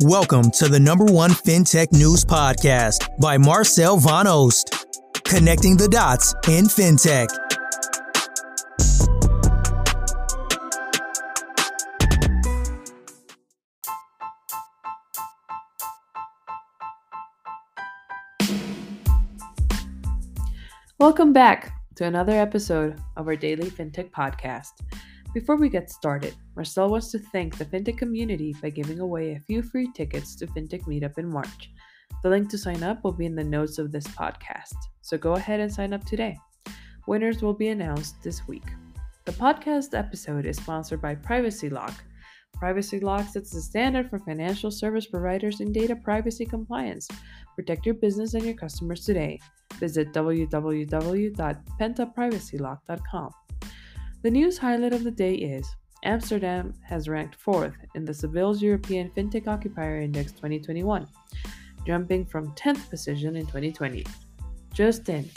Welcome to the number one FinTech news podcast by Marcel Van Oost, connecting the dots in FinTech. Welcome back to another episode of our daily FinTech podcast. Before we get started, Marcel wants to thank the FinTech community by giving away a few free tickets to FinTech Meetup in March. The link to sign up will be in the notes of this podcast, so go ahead and sign up today. Winners will be announced this week. The podcast episode is sponsored by Privacy Lock. Privacy Lock sets the standard for financial service providers in data privacy compliance. Protect your business and your customers today. Visit www.pentaprivacylock.com. The news highlight of the day is Amsterdam has ranked fourth in the Savills European FinTech Occupier Index 2021, jumping from 10th position in 2020. Just in,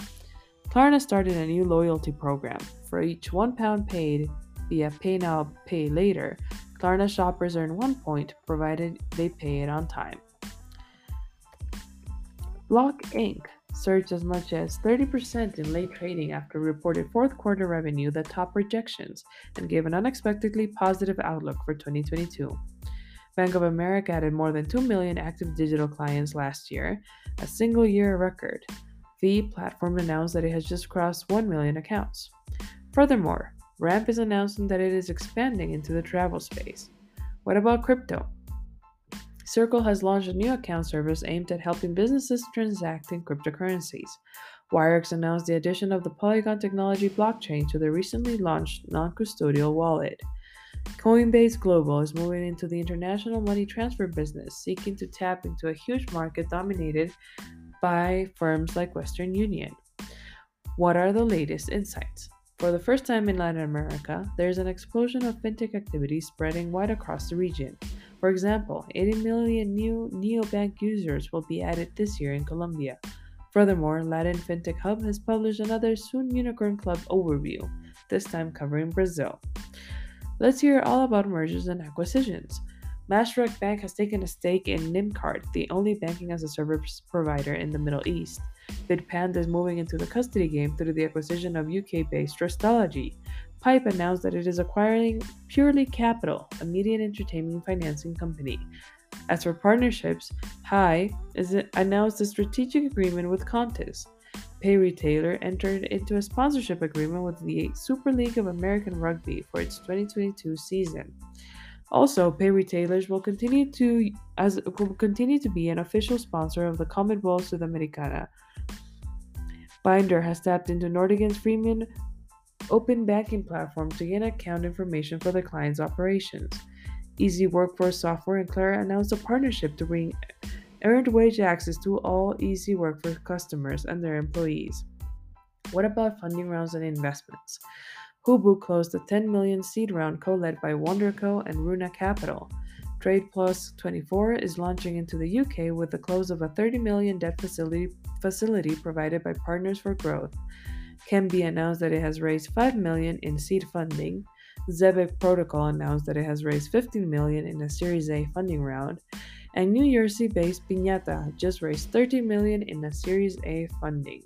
Klarna started a new loyalty program. For each £1 paid via Pay Now, Pay Later, Klarna shoppers earn one point provided they pay it on time. Block Inc. surged as much as 30% in late trading after reported fourth quarter revenue that topped projections and gave an unexpectedly positive outlook for 2022. Bank of America added more than 2 million active digital clients last year, a single year record. The platform announced that it has just crossed 1 million accounts. Furthermore, Ramp is announcing that it is expanding into the travel space. What about crypto? Circle has launched a new account service aimed at helping businesses transact in cryptocurrencies. Wirex announced the addition of the Polygon technology blockchain to their recently launched non custodial wallet. Coinbase Global is moving into the international money transfer business, seeking to tap into a huge market dominated by firms like Western Union. What are the latest insights? For the first time in Latin America, there is an explosion of fintech activity spreading wide across the region. For example, 80 million new neobank users will be added this year in Colombia. Furthermore, Latin FinTech Hub has published another Soon Unicorn Club overview, this time covering Brazil. Let's hear all about mergers and acquisitions. Mashreq Bank has taken a stake in NymCard, the only banking as a service provider in the Middle East. Bitpanda is moving into the custody game through the acquisition of UK based Trustology. Pipe announced that it is acquiring Purely Capital, a media and entertainment financing company. As for partnerships, High is announced a strategic agreement with Qantas. Pay Retailer entered into a sponsorship agreement with the Super League of American Rugby for its 2022 season. Also, Pay Retailers will continue to as will continue to be an official sponsor of the CONMEBOL Sudamericana. Binder has tapped into Nordigen's Freemium open banking platform to gain account information for their clients' operations. Easy Workforce Software and Clara announced a partnership to bring earned wage access to all Easy Workforce customers and their employees. What about funding rounds and investments? Hubu closed a 10 million seed round co-led by Wonderco and Runa Capital. Trade Plus 24 is launching into the UK with the close of a 30 million debt facility, facility provided by Partners for Growth. Cambly announced that it has raised 5 million in seed funding. Zebec Protocol announced that it has raised 15 million in a Series A funding round, and New Jersey-based Piñata just raised 30 million in a Series A funding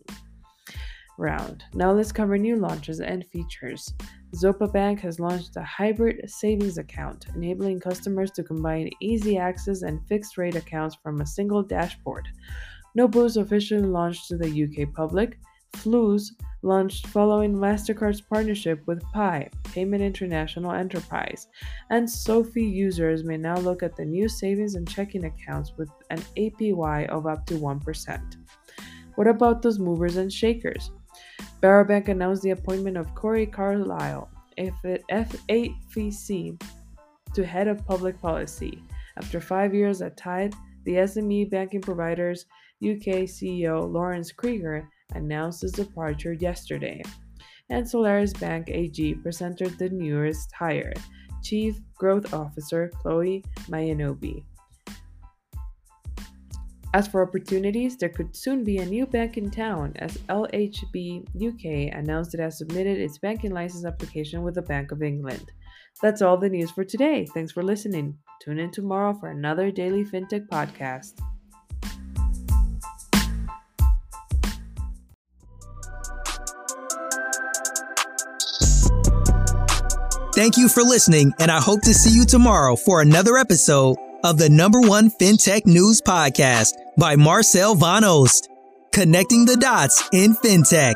round. Now let's cover new launches and features. Zopa Bank has launched a hybrid savings account, enabling customers to combine easy access and fixed rate accounts from a single dashboard. Nobuz officially launched to the UK public. Flooz launched following MasterCard's partnership with Pi, Payment International Enterprise, and SoFi users may now look at the new savings and checking accounts with an APY of up to 1%. What about those movers and shakers? Varo Bank announced the appointment of Corey Carlisle, FAVC, to head of public policy. After five years at Tide, the SME banking provider's UK CEO Laurence Krieger announced his departure yesterday, and Solaris Bank AG presented the newest hire, Chief Growth Officer Chloe Mayanobi. As for opportunities, there could soon be a new bank in town as LHV UK announced it has submitted its banking license application with the Bank of England. That's all the news for today. Thanks for listening. Tune in tomorrow for another daily FinTech podcast. Thank you for listening, and I hope to see you tomorrow for another episode of the number one FinTech News Podcast by Marcel Van Oost, connecting the dots in FinTech.